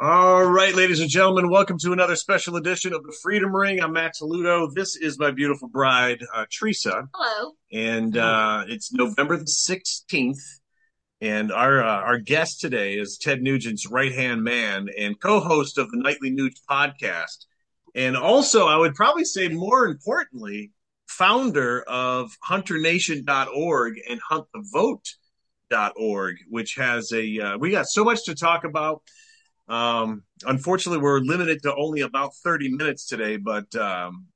All right, ladies and gentlemen, welcome to another special edition of the Freedom Ring. I'm Matt Saludo. This is my beautiful bride, uh, Teresa. Hello. And uh, it's November the 16th. And our uh, our guest today is Ted Nugent's right hand man and co host of the Nightly Nuge podcast. And also, I would probably say more importantly, founder of hunternation.org and huntthevote.org, which has a, uh, we got so much to talk about. Um, unfortunately, we're limited to only about 30 minutes today, but um,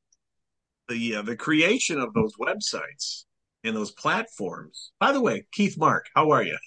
the uh, the creation of those websites and those platforms. By the way, Keith Mark, how are you?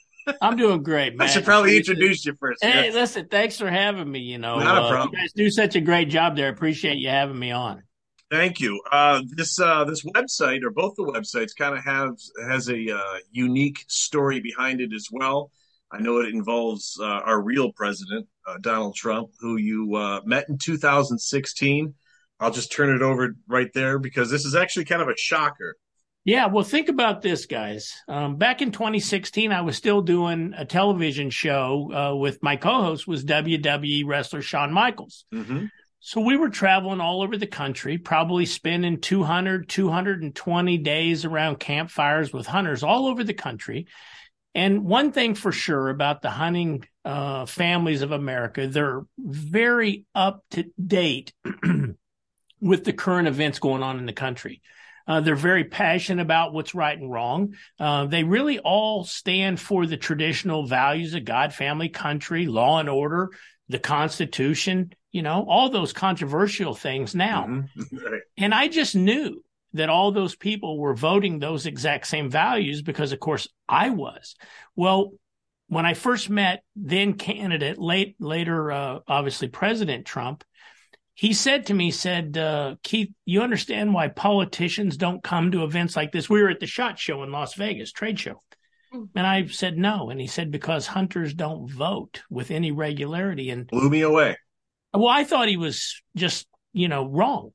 I'm doing great, man. I should probably introduce you first. Hey, yes. listen, thanks for having me. You know, Not a uh, problem. you guys do such a great job there. Appreciate you having me on. Thank you. Uh, this uh, this website or both the websites kind of have has a uh, unique story behind it as well. I know it involves uh, our real president, Donald Trump, who you uh, met in 2016. I'll just turn it over right there because this is actually kind of a shocker. Yeah, well, think about this, guys. Um, back in 2016, I was still doing a television show uh, with my co-host was WWE wrestler Shawn Michaels. Mm-hmm. So we were traveling all over the country, probably spending 200, 220 days around campfires with hunters all over the country. And one thing for sure about the hunting uh, families of America, they're very up to date with the current events going on in the country. Uh, they're very passionate about what's right and wrong. Uh, they really all stand for the traditional values of God, family, country, law and order, the Constitution, you know, all those controversial things now. Mm-hmm. Right. And I just knew that all those people were voting those exact same values because, of course, I was. Well, when I first met then candidate, late later, uh, obviously President Trump, he said to me, said, uh, Keith, you understand why politicians don't come to events like this? We were at the SHOT Show in Las Vegas, trade show. And I said no. And he said, because hunters don't vote with any regularity. And blew me away. Well, I thought he was just, you know, wrong,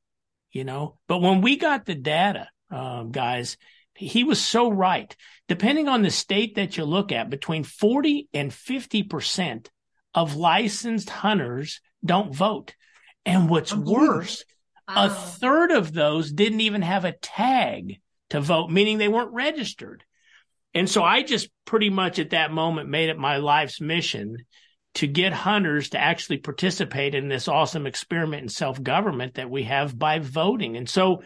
you know, but when we got the data, um, guys, he was so right. Depending on the state that you look at, between 40 and 50% of licensed hunters don't vote. And what's worse, Wow. a third of those didn't even have a tag to vote, meaning they weren't registered. And so I just pretty much at that moment made it my life's mission to get hunters to actually participate in this awesome experiment in self government that we have by voting. And so,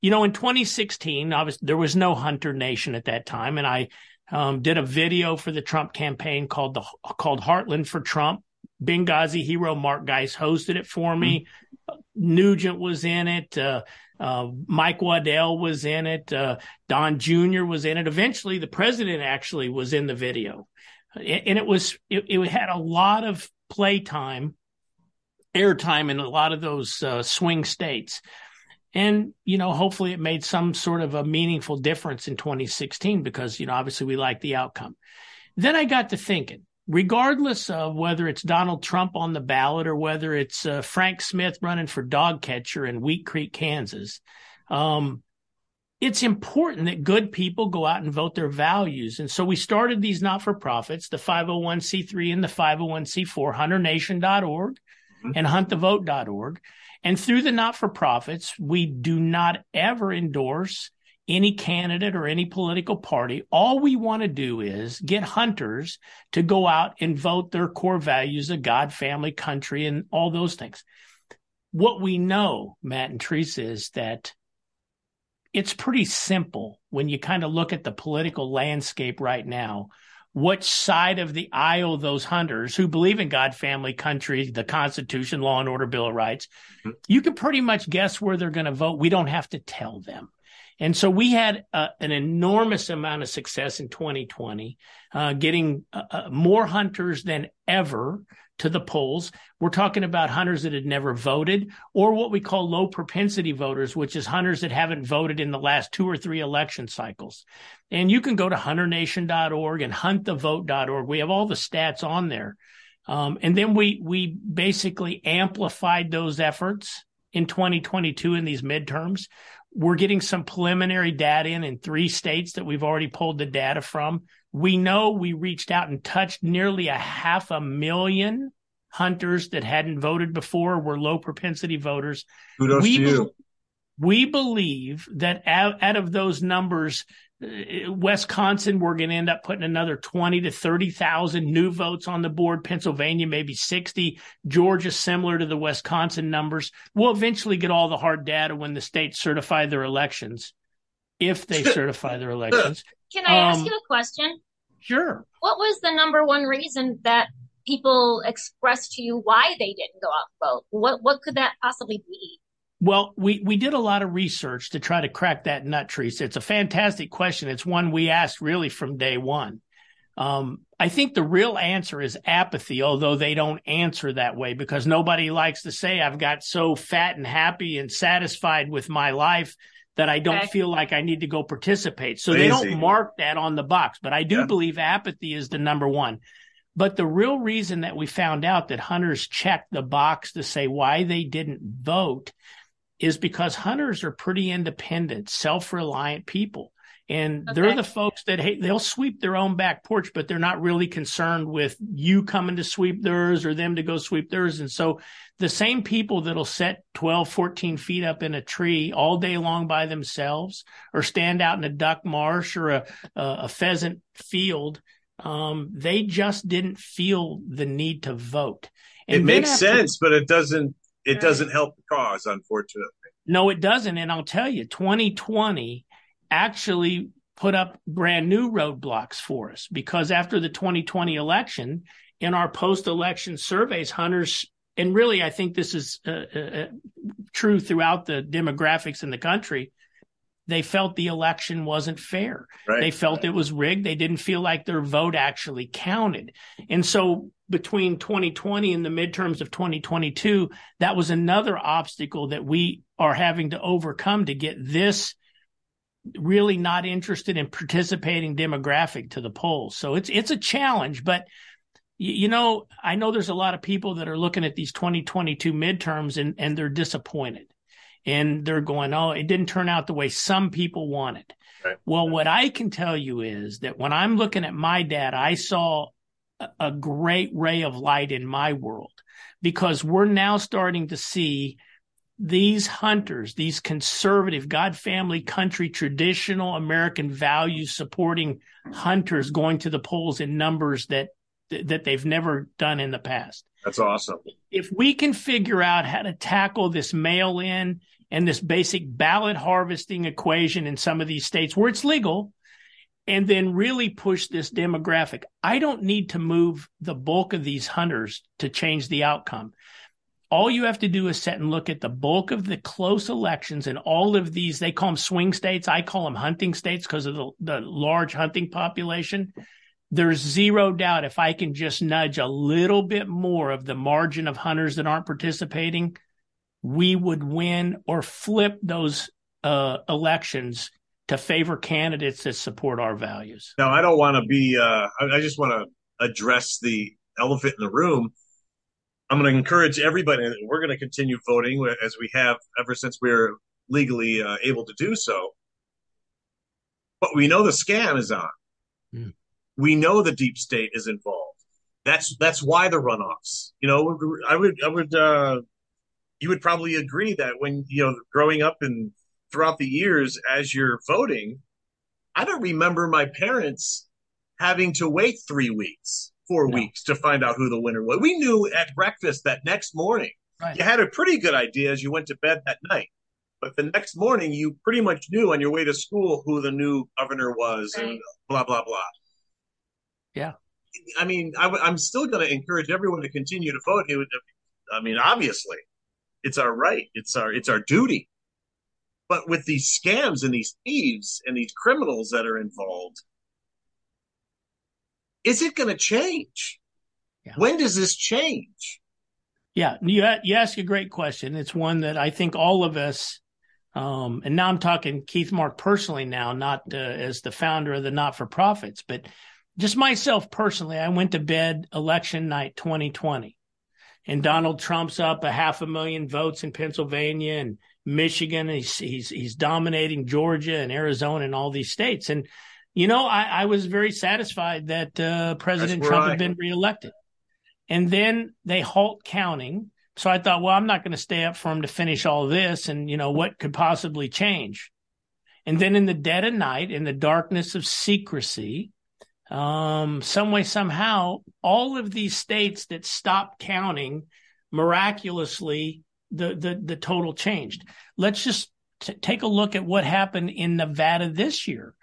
you know, in 2016, obviously there was no Hunter Nation at that time, and I um, did a video for the Trump campaign called the called Heartland for Trump. Benghazi hero Mark Geist hosted it for me. Mm-hmm. Nugent was in it. Uh, uh, Mike Waddell was in it. Uh, Don Jr. was in it. Eventually, the president actually was in the video, and it was it, it had a lot of play playtime, airtime in a lot of those uh, swing states. And, you know, hopefully it made some sort of a meaningful difference in 2016 because, you know, obviously we like the outcome. Then I got to thinking, regardless of whether it's Donald Trump on the ballot or whether it's uh, Frank Smith running for dog catcher in Wheat Creek, Kansas, um, it's important that good people go out and vote their values. And so we started these not for profits, the 501c3 and the 501c4, hunternation.org mm-hmm. and huntthevote.org. And through the not for profits, we do not ever endorse any candidate or any political party. All we want to do is get hunters to go out and vote their core values of God, family, country, and all those things. What we know, Matt and Teresa, is that it's pretty simple when you kind of look at the political landscape right now. Which side of the aisle those hunters who believe in God, family, country, the Constitution, law and order, Bill of Rights, mm-hmm. you can pretty much guess where they're going to vote. We don't have to tell them. And so we had uh, an enormous amount of success in 2020, uh, getting uh, more hunters than ever to the polls. We're talking about hunters that had never voted or what we call low propensity voters, which is hunters that haven't voted in the last two or three election cycles. And you can go to hunternation.org and huntthevote.org. We have all the stats on there. Um, and then we, we basically amplified those efforts in 2022 in these midterms. We're getting some preliminary data in in three states that we've already pulled the data from. We know we reached out and touched nearly a half a million hunters that hadn't voted before, were low propensity voters. Kudos we, to you. we believe that out, out of those numbers, Wisconsin, we're going to end up putting another 20 to 30,000 new votes on the board. Pennsylvania, maybe 60. Georgia, similar to the Wisconsin numbers. We'll eventually get all the hard data when the states certify their elections, if they certify their elections. Can I ask Um, you a question? Sure. What was the number one reason that people expressed to you why they didn't go out and vote? What what could that possibly be? Well, we, we did a lot of research to try to crack that nut, Teresa. It's a fantastic question. It's one we asked really from day one. Um, I think the real answer is apathy, although they don't answer that way because nobody likes to say, I've got so fat and happy and satisfied with my life that I don't Okay. feel like I need to go participate. So they don't mark that on the box. But I do Yeah. believe apathy is the number one. But the real reason that we found out that hunters checked the box to say why they didn't vote is because hunters are pretty independent, self-reliant people. And they're the folks that hey, they'll sweep their own back porch, but they're not really concerned with you coming to sweep theirs or them to go sweep theirs. And so the same people that'll set 12, 14 feet up in a tree all day long by themselves or stand out in a duck marsh or a, a, a pheasant field, um, they just didn't feel the need to vote. It makes after- sense, but it doesn't. It Right. doesn't help the cause, unfortunately. No, it doesn't. And I'll tell you, 2020 actually put up brand new roadblocks for us because after the 2020 election, in our post election surveys, hunters, and really, I think this is uh, uh, uh, true throughout the demographics in the country, they felt the election wasn't fair. Right. They felt it was rigged. They didn't feel like their vote actually counted. And so between 2020 and the midterms of 2022, that was another obstacle that we are having to overcome to get this really not interested in participating demographic to the polls. So it's it's a challenge, but you know, I know there's a lot of people that are looking at these 2022 midterms and and they're disappointed. And they're going, "Oh, it didn't turn out the way some people wanted." Right. Well, what I can tell you is that when I'm looking at my data, I saw a, a great ray of light in my world because we're now starting to see these hunters, these conservative, God family country, traditional American values supporting hunters going to the polls in numbers that that they've never done in the past. That's awesome. If we can figure out how to tackle this mail in and this basic ballot harvesting equation in some of these states where it's legal, and then really push this demographic, I don't need to move the bulk of these hunters to change the outcome. All you have to do is sit and look at the bulk of the close elections and all of these they call them swing states. I call them hunting states because of the, the large hunting population there's zero doubt if i can just nudge a little bit more of the margin of hunters that aren't participating we would win or flip those uh, elections to favor candidates that support our values Now, I don't want to be. Uh, I, I just want to address the elephant in the room. I'm going to encourage everybody. We're going to continue voting as we have ever since we are legally uh, able to do so. But we know the scam is on. Mm. We know the deep state is involved. That's that's why the runoffs. You know, I would I would uh, you would probably agree that when you know growing up and throughout the years as you're voting, I don't remember my parents having to wait three weeks, four No. weeks to find out who the winner was. We knew at breakfast that next morning. Right. You had a pretty good idea as you went to bed that night. But the next morning, you pretty much knew on your way to school who the new governor was and blah, blah, blah. Yeah. I mean, I, am still going to encourage everyone to continue to vote. It would, I mean, obviously, it's our right. It's our it's our duty. But with these scams and these thieves and these criminals that are involved, is it going to change? Yeah. When does this change? Yeah, you you ask a great question. It's one that I think all of us, um, and now I'm talking Keith Mark personally now, not uh, as the founder of the not for profits, but just myself personally. I went to bed election night 2020, and Donald Trump's up a half a million votes in Pennsylvania and Michigan. He's he's he's dominating Georgia and Arizona and all these states. And you know, I, I was very satisfied that uh, President Trump had been reelected. And then they halt counting. So I thought, well, I'm not going to stay up for him to finish all this. And, you know, what could possibly change? And then in the dead of night, in the darkness of secrecy, um, some way, somehow, all of these states that stopped counting miraculously, the, the, the total changed. Let's just t- take a look at what happened in Nevada this year.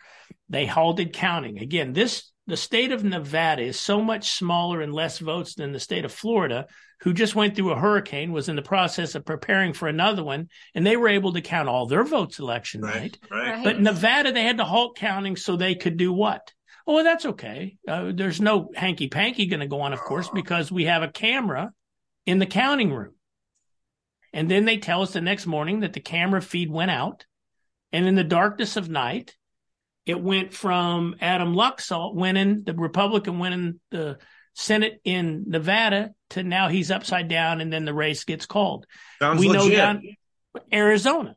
They halted counting. Again, this, the state of Nevada is so much smaller and less votes than the state of Florida, who just went through a hurricane, was in the process of preparing for another one, and they were able to count all their votes election Right, night. right. But Nevada, they had to halt counting so they could do what? Oh, well, that's okay. Uh, there's no hanky panky going to go on, of course, because we have a camera in the counting room. And then they tell us the next morning that the camera feed went out. And in the darkness of night, it went from Adam Laxalt winning, the Republican winning the Senate in Nevada to now he's upside down and then the race gets called Sounds we know legit. down Arizona,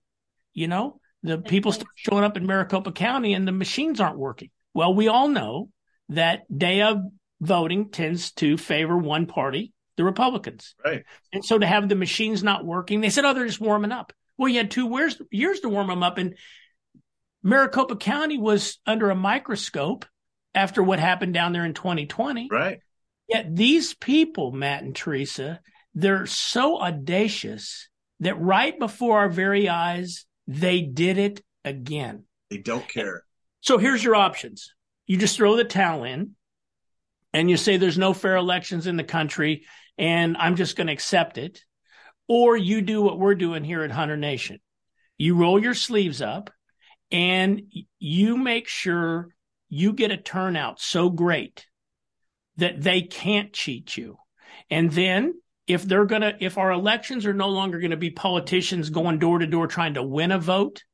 you know, the people start showing up in Maricopa County and the machines aren't working. Well, we all know that day of voting tends to favor one party, the Republicans. Right. And so to have the machines not working, they said, oh, they're just warming up. Well, you had two years, years to warm them up. And Maricopa County was under a microscope after what happened down there in 2020. Right. Yet these people, Matt and Teresa, they're so audacious that right before our very eyes, they did it again. They don't care. So here's your options. You just throw the towel in and you say there's no fair elections in the country and I'm just going to accept it. Or you do what we're doing here at Hunter Nation. You roll your sleeves up and you make sure you get a turnout so great that they can't cheat you. And then if they're going to, if our elections are no longer going to be politicians going door to door trying to win a vote,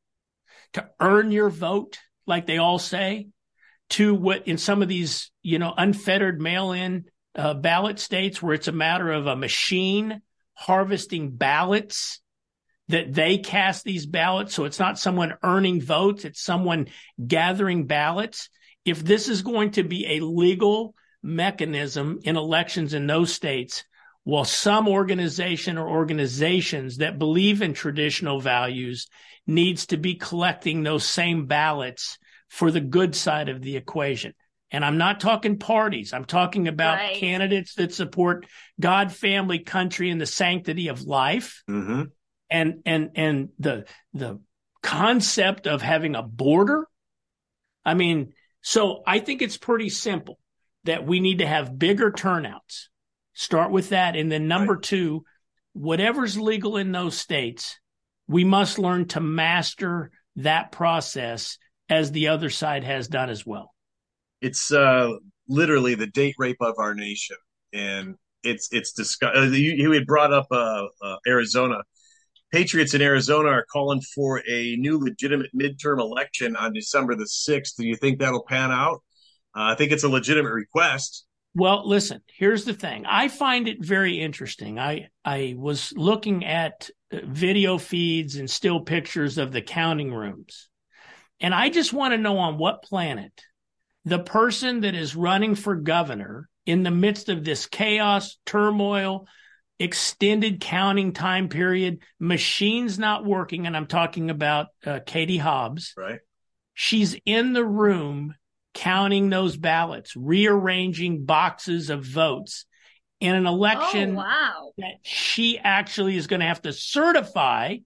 to earn your vote, like they all say, to what in some of these, you know, unfettered mail in uh, ballot states where it's a matter of a machine harvesting ballots that they cast these ballots. So it's not someone earning votes, it's someone gathering ballots. If this is going to be a legal mechanism in elections in those states, well, some organization or organizations that believe in traditional values needs to be collecting those same ballots for the good side of the equation. And I'm not talking parties. I'm talking about Right. candidates that support God, family, country, and the sanctity of life hmm and and and the the concept of having a border i mean so i think it's pretty simple that we need to have bigger turnouts start with that and then number Right. 2 whatever's legal in those states we must learn to master that process as the other side has done as well It's uh, literally the date rape of our nation, and it's it's disgust. Uh, you, you had brought up uh, uh, Arizona. Patriots in Arizona are calling for a new legitimate midterm election on December the sixth. Do you think that'll pan out? Uh, I think it's a legitimate request. Well, listen, here's the thing. I find it very interesting. I, I was looking at uh, video feeds and still pictures of the counting rooms. And I just want to know on what planet the person that is running for governor in the midst of this chaos, turmoil, extended counting time period, machines not working. And I'm talking about uh, Katie Hobbs Right. she's in the room counting those ballots, rearranging boxes of votes in an election Oh, wow. that she actually is going to have to certify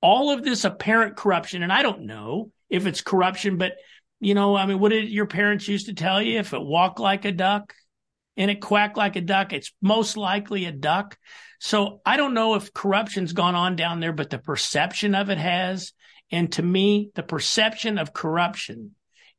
all of this apparent corruption. And I don't know if it's corruption, but you know, I mean, what did your parents used to tell you? If it walked like a duck and it quacked like a duck, it's most likely a duck. So I don't know if corruption's gone on down there, but the perception of it has. And to me, the perception of corruption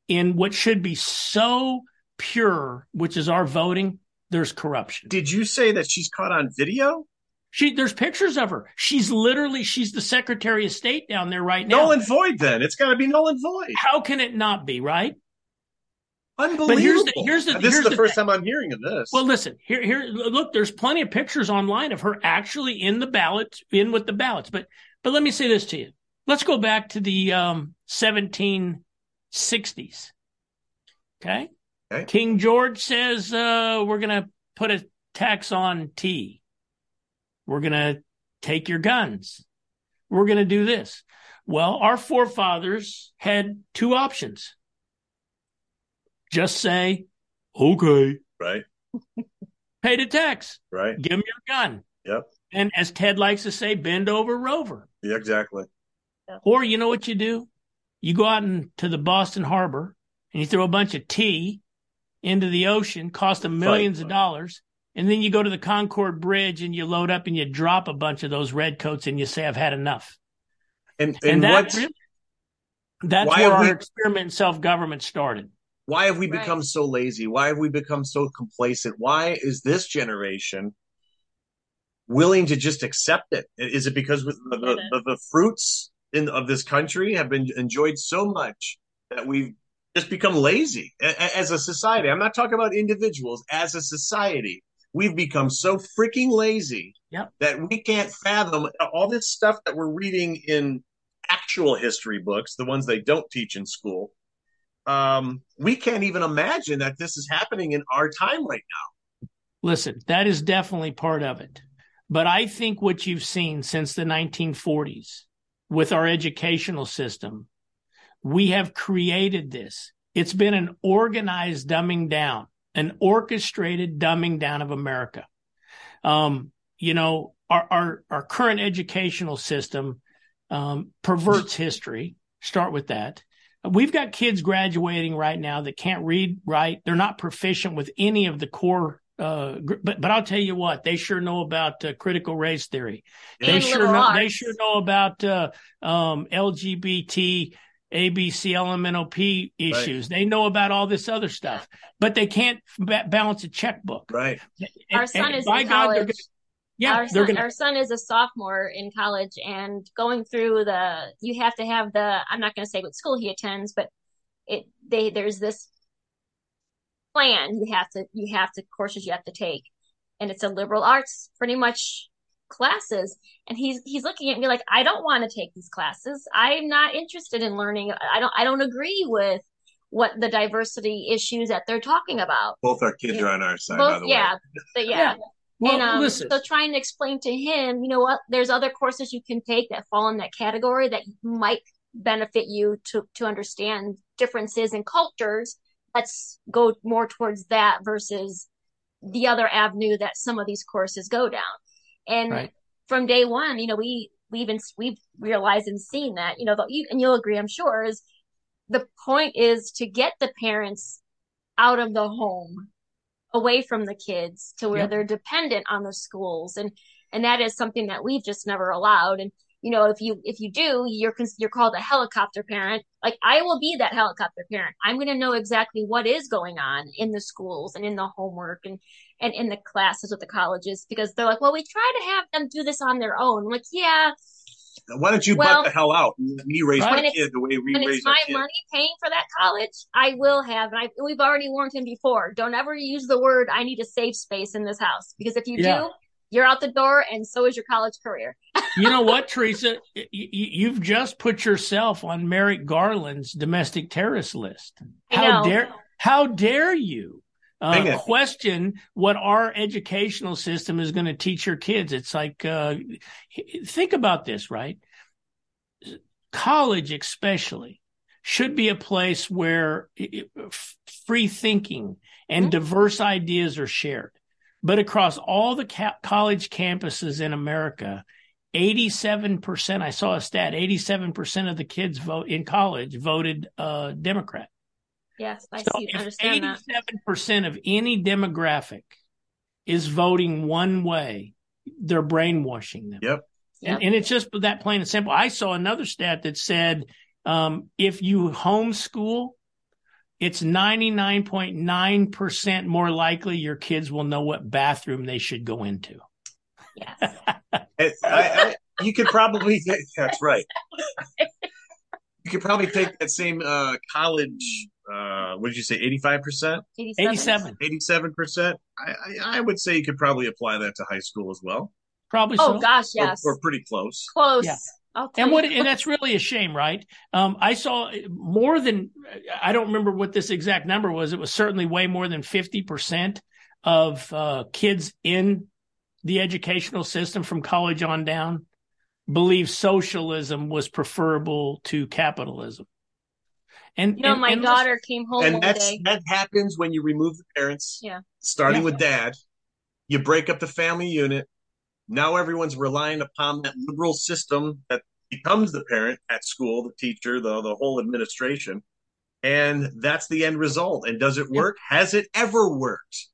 in what should be so pure, which is our voting, there's corruption. Did you say that she's caught on video? She there's pictures of her. She's literally she's the Secretary of State down there right now. Null and void. Then it's got to be null and void. How can it not be, right? Unbelievable. But here's the- here's the- this here's is the, the first thing. time I'm hearing of this. Well, listen, here here look, there's plenty of pictures online of her actually in the ballot, in with the ballots. But but let me say this to you. Let's go back to the um 1760s. Okay? Okay. King George says uh we're going to put a tax on tea. We're going to take your guns. We're going to do this. Well, our forefathers had two options. Just say, okay, Right. pay the tax, Right. give them your gun. Yep. And as Ted likes to say, bend over, rover. Yeah, exactly. Or you know what you do? You go out into the Boston Harbor and you throw a bunch of tea into the ocean, cost them millions of dollars. And then you go to the Concord Bridge and you load up and you drop a bunch of those redcoats and you say, I've had enough. And and, And, that what? really, that's why where have our we- experiment in self government started. why have we Right. become so lazy? Why have we become so complacent? Why is this generation willing to just accept it? Is it because the, the, the, the fruits in, of this country have been enjoyed so much that we've just become lazy as a society? I'm not talking about individuals. As a society, we've become so freaking lazy Yep. that we can't fathom all this stuff that we're reading in actual history books, the ones they don't teach in school um, we can't even imagine that this is happening in our time right now. Listen, that is definitely part of it. But I think what you've seen since the 1940s with our educational system, we have created this. It's been an organized dumbing down, an orchestrated dumbing down of America. Um, you know, our, our, our current educational system um, perverts history. Start with that. We've got kids graduating right now that can't read, write. They're not proficient with any of the core. Uh, but but I'll tell you what, they sure know about uh, critical race theory. They And sure liberal know. They sure know about uh, um, LGBT, ABC, LMNOP issues. They know about all this other stuff, but they can't ba- balance a checkbook. Right. Our son is in God, college. gonna- yeah, our son, gonna. our son is a sophomore in college and going through the you have to have the i'm not going to say what school he attends but it they there's this plan you have to you have to courses you have to take. And it's a liberal arts pretty much classes. And he's he's looking at me like i don't want to take these classes. I'm not interested in learning. I don't i don't agree with what the diversity issues that they're talking about. Both our kids are on our side, by the yeah. Way. but yeah. Yeah. Well, and um, listen, so trying to explain to him, you know what, there's other courses you can take that fall in that category that might benefit you to to understand differences in cultures. Let's go more towards that versus the other avenue that some of these courses go down. And Right. from day one, you know, we we even we've realized and seen that, you know, the, you, and you'll agree, I'm sure, is the point is to get the parents out of the home away from the kids to where Yep. they're dependent on the schools and and that is something that we've just never allowed and you know if you if you do you're cons- you're called a helicopter parent like i will be that helicopter parent i'm going to know exactly what is going on in the schools and in the homework and and in the classes with the colleges because they're like well we try to have them do this on their own I'm like yeah Why don't you Well, butt the hell out and let me raise my kid the way we when raise it's our my kid? money paying for that college, I will have. And I, we've already warned him before. Don't ever use the word "I need a safe space" in this house because if you Yeah. do, you're out the door, and so is your college career. You know what, Teresa? Y- y- You've just put yourself on Merrick Garland's domestic terrorist list. How dare how dare you uh, question what our educational system is going to teach your kids? It's like uh, think about this, right? College, especially, should be a place where it- free thinking and Mhm. diverse ideas are shared. But across all the ca- college campuses in America, 87%, I saw a stat, 87% of the kids vote in college voted uh, Democrat. Yes, I So see. if Understand that. 87% of any demographic is voting one way, they're brainwashing them. Yep. And, and it's just that plain and simple. I saw another stat that said um, if you homeschool, it's 99.9% more likely your kids will know what bathroom they should go into. Yes. I, I, I, you could probably that's right. You could probably take that same uh, college. Uh, what did you say? Eighty-five percent, 87, eighty-seven percent. I, I I would say you could probably apply that to high school as well, probably Oh so. gosh, yes. or pretty close. Close. Yeah. And what, and that's really a shame, right? Um, I saw more than, I don't remember what this exact number was. It was certainly way more than 50% of uh, kids in the educational system from college on down believed socialism was preferable to capitalism. And you know, and, my and daughter came home and that's day. that happens when you remove the parents. Yeah. Starting yeah. with dad, you break up the family unit. Now everyone's relying upon that liberal system that becomes the parent at school, the teacher, the the whole administration, and that's the end result. And does it work? Yeah. Has it ever worked?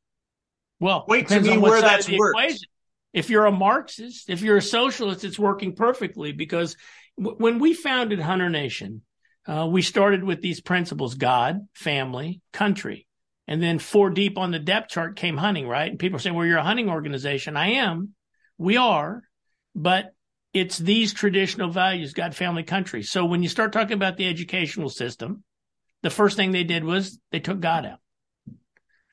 Well, wait to me where that's worked. Equation. If you're a Marxist, if you're a socialist, it's working perfectly because w- when we founded Hunter Nation, uh, we started with these principles God, family, country. And then four deep on the depth chart came hunting, right? And people say, well, you're a hunting organization. I am. We are. But it's these traditional values, God, family, country. So when you start talking about the educational system, the first thing they did was they took God out.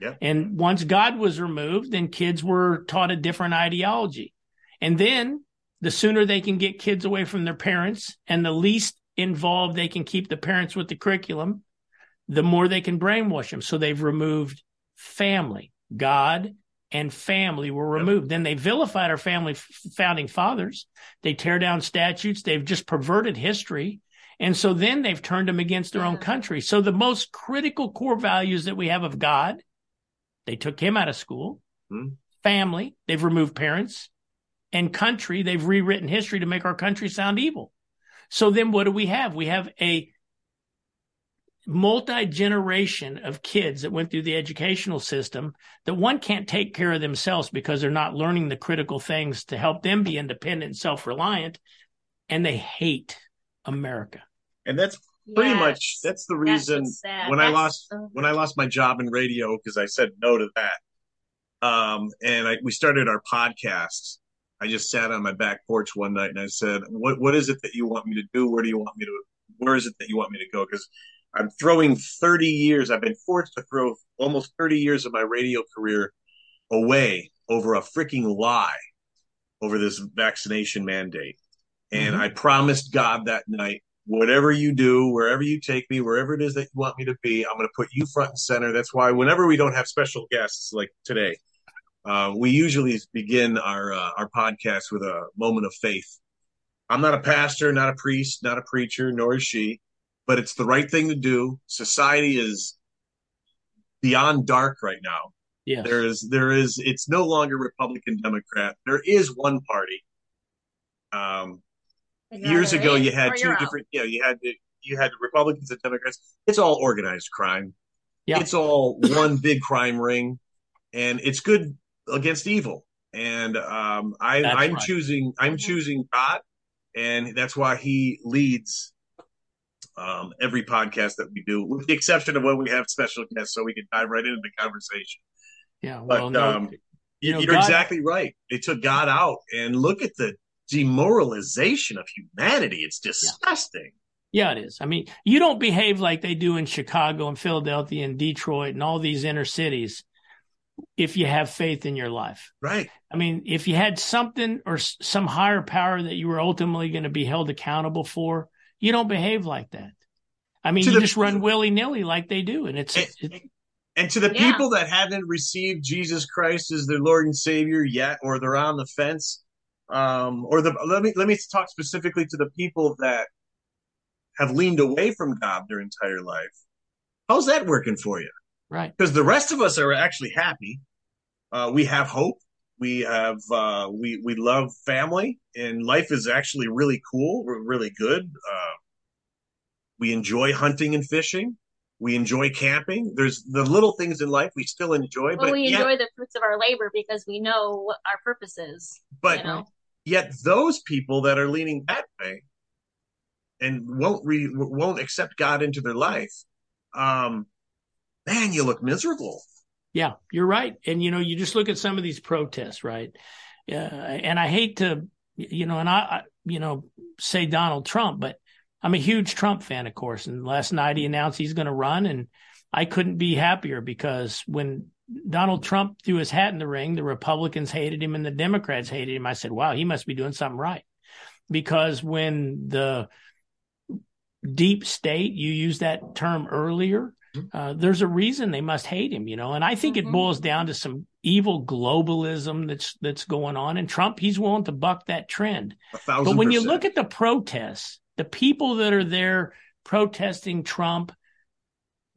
Yeah. And once God was removed, then kids were taught a different ideology. And then the sooner they can get kids away from their parents and the least involved they can keep the parents with the curriculum, the more they can brainwash them. So they've removed family, God and family were removed. Yep. Then they vilified our family founding fathers. They tear down statutes. They've just perverted history. And so then they've turned them against their yeah. own country. So the most critical core values that we have of God, they took him out of school. Hmm. Family, they've removed parents. And country, they've rewritten history to make our country sound evil. So then what do we have? We have a multi generation of kids that went through the educational system that one can't take care of themselves because they're not learning the critical things to help them be independent and self reliant. And they hate America. And that's pretty yes. much that's the reason that's when that's, I lost when I lost my job in radio because I said no to that. Um, and I, we started our podcast I just sat on my back porch one night and I said, "What what is it that you want me to do? Where do you want me to? Where is it that you want me to go?" Because I'm throwing 30 years. I've been forced to throw almost 30 years of my radio career away over a freaking lie over this vaccination mandate. And mm-hmm. I promised God that night, whatever you do, wherever you take me, wherever it is that you want me to be, I'm going to put you front and center. That's why whenever we don't have special guests like today, uh, we usually begin our uh, our podcast with a moment of faith. I'm not a pastor, not a priest, not a preacher, nor is she, but it's the right thing to do. Society is beyond dark right now. Yeah, there is there is it's no longer Republican Democrat. There is one party. Um, years ago, you had two different. Yeah, you, know, you had you had Republicans and Democrats. It's all organized crime. Yeah, it's all one big crime ring, and it's good against evil. And um, I, I'm right. choosing I'm choosing God, and that's why He leads um, every podcast that we do, with the exception of when we have special guests, so we can dive right into the conversation. Yeah, well, but no, um, you are exactly right. They took God out, and look at the demoralization of humanity. It's disgusting. Yeah. yeah, it is. I mean, you don't behave like they do in Chicago and Philadelphia and Detroit and all these inner cities if you have faith in your life. Right. I mean, if you had something or some higher power that you were ultimately going to be held accountable for, you don't behave like that. I mean, to you the, just run willy nilly like they do. And it's, and, it's, and to the yeah. people that haven't received Jesus Christ as their Lord and Savior yet, or they're on the fence, um, or the, let me, let me talk specifically to the people that have leaned away from God their entire life. How's that working for you? Right. Because the rest of us are actually happy. Uh, we have hope. We have uh, we we love family, and life is actually really cool. We're really good. Uh, we enjoy hunting and fishing. We enjoy camping. There's the little things in life we still enjoy, well, but we yet, enjoy the fruits of our labor because we know what our purpose is. But you know? Yet, those people that are leaning that way and won't re, won't accept God into their life, um, man, you look miserable. Yeah, you're right. And, you know, you just look at some of these protests, right? Uh, and I hate to, you know, and I, I, you know, say Donald Trump, but I'm a huge Trump fan, of course. And last night he announced he's going to run, and I couldn't be happier because when Donald Trump threw his hat in the ring, the Republicans hated him and the Democrats hated him. I said, wow, he must be doing something right. Because when the deep state, you used that term earlier, uh, there's a reason they must hate him, you know. And I think mm-hmm. it boils down to some evil globalism that's that's going on. And Trump, he's willing to buck that trend. but when percent. you look at the protests, the people that are there protesting Trump,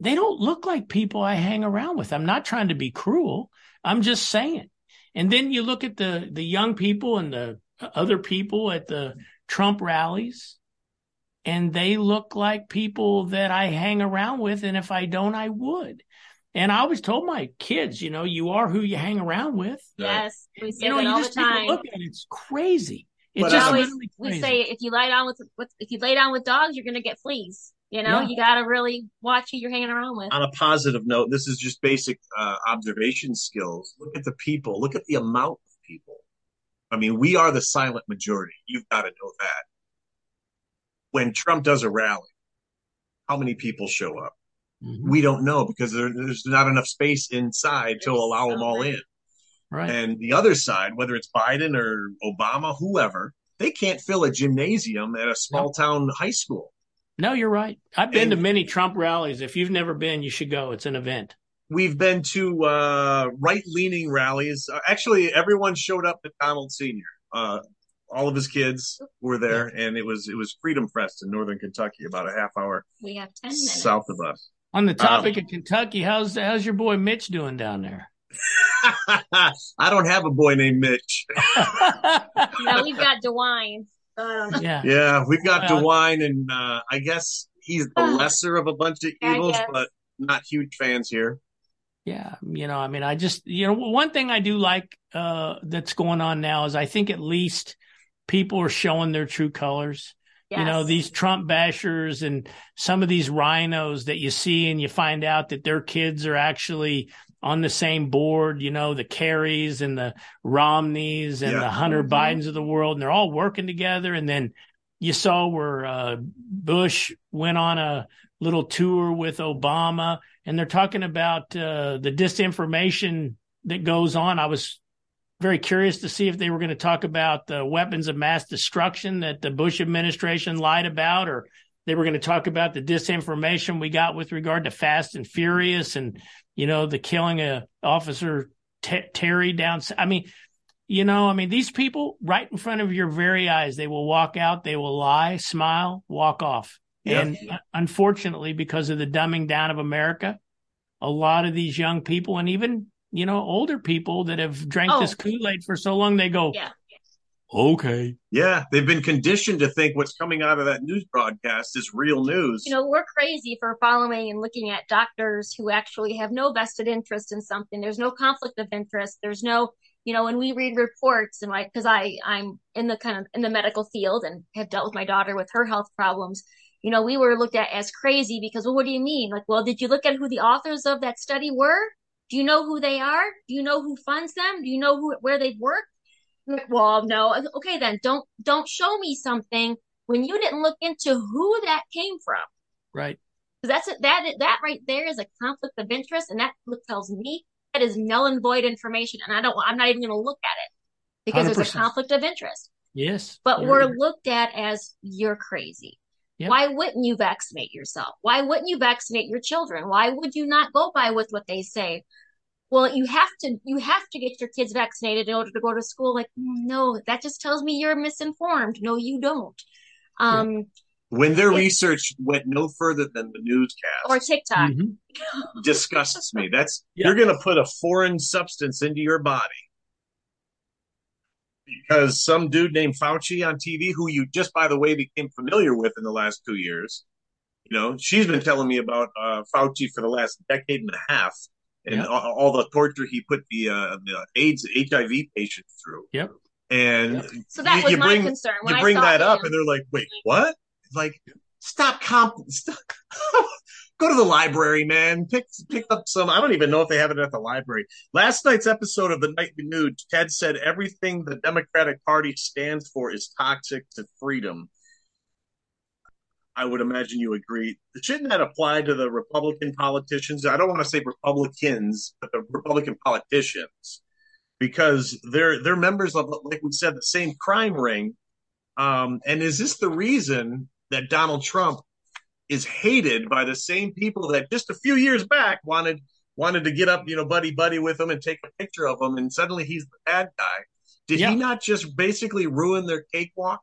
they don't look like people I hang around with. I'm not trying to be cruel. I'm just saying. And then you look at the the young people and the uh, other people at the Trump rallies and they look like people that I hang around with. And if I don't, I would. And I always told my kids, you know, you are who you hang around with. Yes, we say you know, that all the time. Look at it, it's crazy. It's just um, always, we say if you lay down with, with if you lay down with dogs, you're going to get fleas. You know, yeah. you got to really watch who you're hanging around with. On a positive note, this is just basic uh, observation skills. Look at the people. Look at the amount of people. I mean, we are the silent majority. You've got to know that when Trump does a rally, how many people show up? Mm-hmm. We don't know because there, there's not enough space inside to allow them all in. Right. And the other side, whether it's Biden or Obama, whoever, they can't fill a gymnasium at a small town high school. No, you're right. I've been and, to many Trump rallies. If you've never been, you should go. It's an event. We've been to uh, right leaning rallies. Uh, actually, everyone showed up at Donald Sr. Uh, all of his kids were there, yeah. and it was it was Freedom Fest in Northern Kentucky, about a half hour. We have ten minutes south of us. On the topic um, of Kentucky, how's how's your boy Mitch doing down there? I don't have a boy named Mitch. no, we've got DeWine. Yeah, yeah, we've got well, DeWine, and uh, I guess he's the lesser of a bunch of evils, but not huge fans here. Yeah, you know, I mean, I just, you know, one thing I do like uh, that's going on now is I think at least people are showing their true colors. Yes. You know, these Trump bashers and some of these RINOs that you see and you find out that their kids are actually on the same board, you know, the Kerrys and the Romneys and yeah. the Hunter mm-hmm. Bidens of the world, and they're all working together. And then you saw where uh, Bush went on a little tour with Obama, and they're talking about uh, the disinformation that goes on. I was very curious to see if they were going to talk about the weapons of mass destruction that the Bush administration lied about, or they were going to talk about the disinformation we got with regard to Fast and Furious and, you know, the killing of Officer T- Terry down. I mean, you know, I mean, these people right in front of your very eyes, they will walk out, they will lie, smile, walk off. And unfortunately, because of the dumbing down of America, a lot of these young people and even you know, older people that have drank oh. this Kool Aid for so long, they go, yeah. Okay. Yeah, they've been conditioned to think what's coming out of that news broadcast is real news. You know, we're crazy for following and looking at doctors who actually have no vested interest in something. There's no conflict of interest. There's no, you know, when we read reports and like, because I I'm in the kind of in the medical field and have dealt with my daughter with her health problems. You know, we were looked at as crazy because, well, what do you mean? Like, well, did you look at who the authors of that study were? Do you know who they are? Do you know who funds them? Do you know who where they've worked? Well, no. Okay, then don't don't show me something when you didn't look into who that came from. Right. That's it. That that right there is a conflict of interest, and that tells me that is null and void information, and I don't. I'm not even going to look at it because 100%. there's a conflict of interest. Yes. But we're looked at as you're crazy. Yep. Why wouldn't you vaccinate yourself? Why wouldn't you vaccinate your children? Why would you not go by with what they say? Well, you have to you have to get your kids vaccinated in order to go to school. Like, no, that just tells me you're misinformed. No, you don't. Um, yep. When their research went no further than the newscast or TikTok, mm-hmm. disgusts me. That's yep. you're going to put a foreign substance into your body because some dude named Fauci on TV, who you just by the way became familiar with in the last two years, you know, she's been telling me about uh, Fauci for the last decade and a half, and yep. all, all, the torture he put the, uh, the AIDS HIV patients through. Yep. And yep. so that you, was you bring, my concern. you bring that him. up, and they're like, "Wait, what?" Like, stop comp. Stop. go to the library, man. Pick pick up some. I don't even know if they have it at the library. Last night's episode of the Nightly Nuge, Ted said everything the Democratic Party stands for is toxic to freedom. I would imagine you agree. Shouldn't that apply to the Republican politicians? I don't want to say Republicans, but the Republican politicians, because they're they're members of, like we said, the same crime ring. Um, and is this the reason that Donald Trump is hated by the same people that just a few years back wanted wanted to get up, you know, buddy buddy with him and take a picture of him, and suddenly he's the bad guy. Did yeah. he not just basically ruin their cakewalk?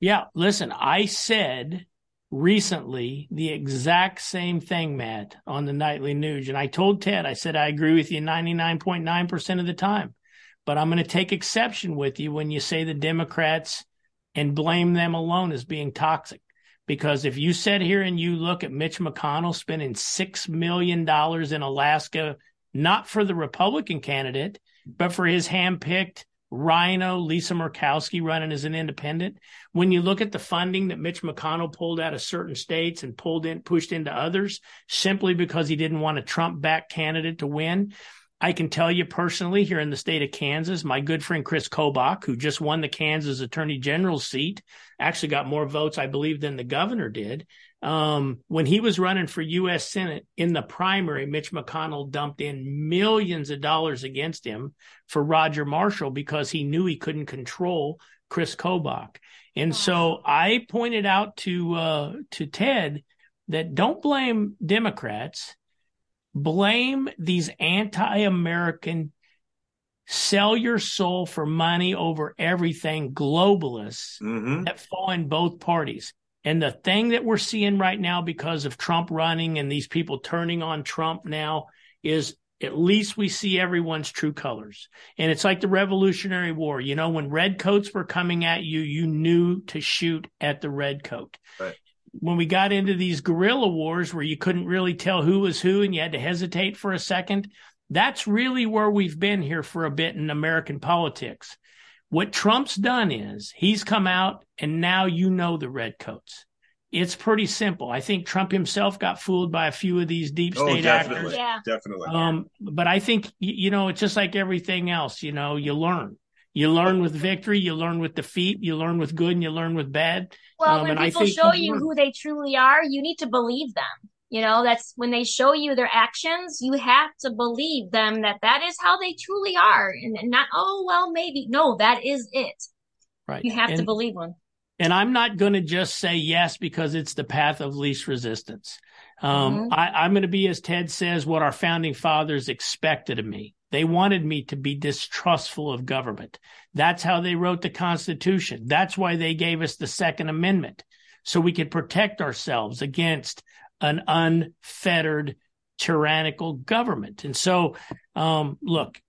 Yeah, listen, I said recently the exact same thing, Matt, on the Nightly Nuge. And I told Ted, I said, I agree with you 99.9% of the time, but I'm going to take exception with you when you say the Democrats and blame them alone as being toxic. Because if you sit here and you look at Mitch McConnell spending $6 million in Alaska, not for the Republican candidate, but for his handpicked RINO, Lisa Murkowski running as an independent. When you look at the funding that Mitch McConnell pulled out of certain states and pulled in, pushed into others simply because he didn't want a Trump backed candidate to win. I can tell you personally here in the state of Kansas, my good friend Chris Kobach, who just won the Kansas attorney general seat, actually got more votes, I believe, than the governor did. Um, when he was running for U.S. Senate in the primary, Mitch McConnell dumped in millions of dollars against him for Roger Marshall because he knew he couldn't control Chris Kobach. And so I pointed out to uh, to Ted that don't blame Democrats, blame these anti-American sell your soul for money over everything globalists mm-hmm. that fall in both parties. And the thing that we're seeing right now because of Trump running and these people turning on Trump now is at least we see everyone's true colors. And it's like the Revolutionary War. You know, when redcoats were coming at you, you knew to shoot at the redcoat. Right. When we got into these guerrilla wars where you couldn't really tell who was who and you had to hesitate for a second, that's really where we've been here for a bit in American politics. What Trump's done is he's come out and now you know the redcoats. It's pretty simple. I think Trump himself got fooled by a few of these deep oh, state oh, definitely. actors. Yeah. Definitely. Um, but I think, you know, it's just like everything else, you know, you learn. You learn with victory, you learn with defeat, you learn with good, and you learn with bad. Well, um, when people show you who they truly are, you need to believe them. You know, that's when they show you their actions, you have to believe them that that is how they truly are and not, oh, well, maybe. No, that is it. Right. You have and, to believe them. And I'm not going to just say yes because it's the path of least resistance. Um, mm-hmm. I, I'm going to be, as Ted says, what our founding fathers expected of me. They wanted me to be distrustful of government. That's how they wrote the Constitution. That's why they gave us the Second Amendment so we could protect ourselves against an unfettered tyrannical government. And so, um, look,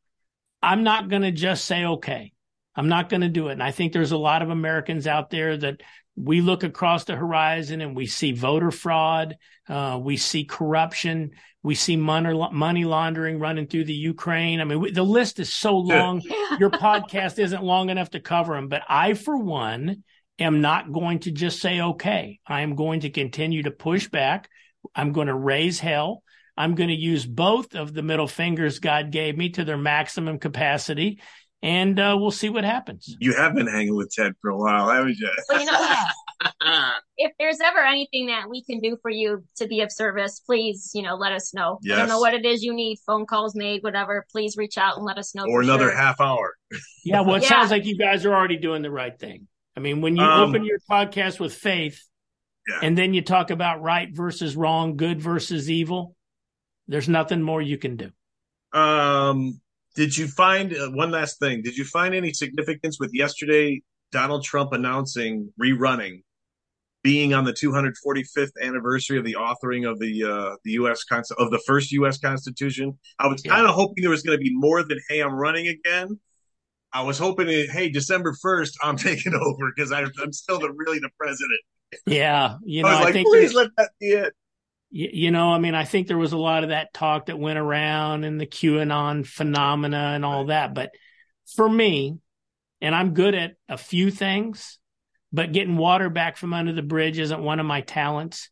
I'm not going to just say, okay, I'm not going to do it. And I think there's a lot of Americans out there that we look across the horizon and we see voter fraud. Uh, we see corruption. We see money, money laundering running through the Ukraine. I mean, we, the list is so long. Your podcast isn't long enough to cover them, but I, for one, am not going to just say, okay, I am going to continue to push back. I'm going to raise hell. I'm going to use both of the middle fingers God gave me to their maximum capacity. And uh, we'll see what happens. You have been hanging with Ted for a while, haven't you? Well, you know, if there's ever anything that we can do for you to be of service, please, you know, let us know. Yes. I don't know what it is you need, phone calls made, whatever. Please reach out and let us know. Or another sure. half hour. yeah, well, it yeah. sounds like you guys are already doing the right thing. I mean, when you um, open your podcast with faith, yeah. and then you talk about right versus wrong, good versus evil, there's nothing more you can do. Um, did you find uh, one last thing? Did you find any significance with yesterday Donald Trump announcing rerunning, being on the 245th anniversary of the authoring of the uh, the U.S. Const- of the first U.S. Constitution? I was yeah. kind of hoping there was going to be more than "Hey, I'm running again." I was hoping, hey, December first, I'm taking over because I'm still the really the president. Yeah, you know, I, I like, think please let that be it. You, you know, I mean, I think there was a lot of that talk that went around and the QAnon phenomena and all that. But for me, and I'm good at a few things, but getting water back from under the bridge isn't one of my talents.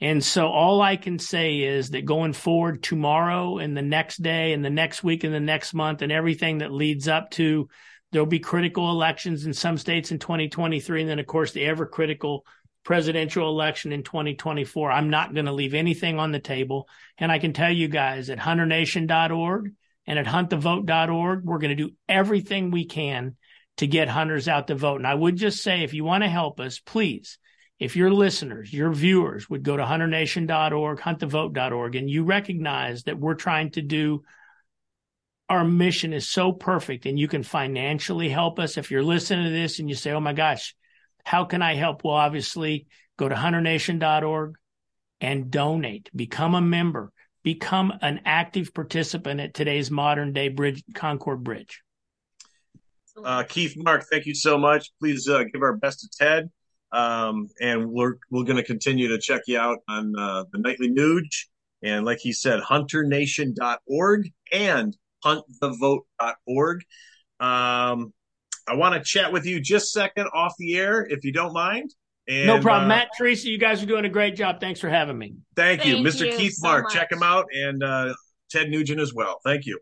And so all I can say is that going forward tomorrow and the next day and the next week and the next month and everything that leads up to there'll be critical elections in some states in 2023 and then of course the ever critical presidential election in 2024. I'm not going to leave anything on the table. And I can tell you guys at hunternation.org and at huntthevote.org, we're going to do everything we can to get hunters out to vote. And I would just say, if you want to help us, please, if your listeners, your viewers would go to hunternation.org, huntthevote.org, and you recognize that we're trying to do our mission is so perfect and you can financially help us. If you're listening to this and you say, Oh my gosh, how can I help? Well, obviously go to hunternation.org and donate, become a member, become an active participant at today's modern day bridge, Concord Bridge. Uh, Keith, Mark, thank you so much. Please uh, give our best to Ted. Um, and we're, we're going to continue to check you out on uh, the Nightly Nuge. And like he said, hunternation.org and huntthevote.org. Um, I want to chat with you just a second off the air, if you don't mind. And, no problem. Uh, Matt, Teresa, you guys are doing a great job. Thanks for having me. Thank, thank you. Mr. You Keith so Mark. Much. Check him out and uh, Ted Nugent as well. Thank you.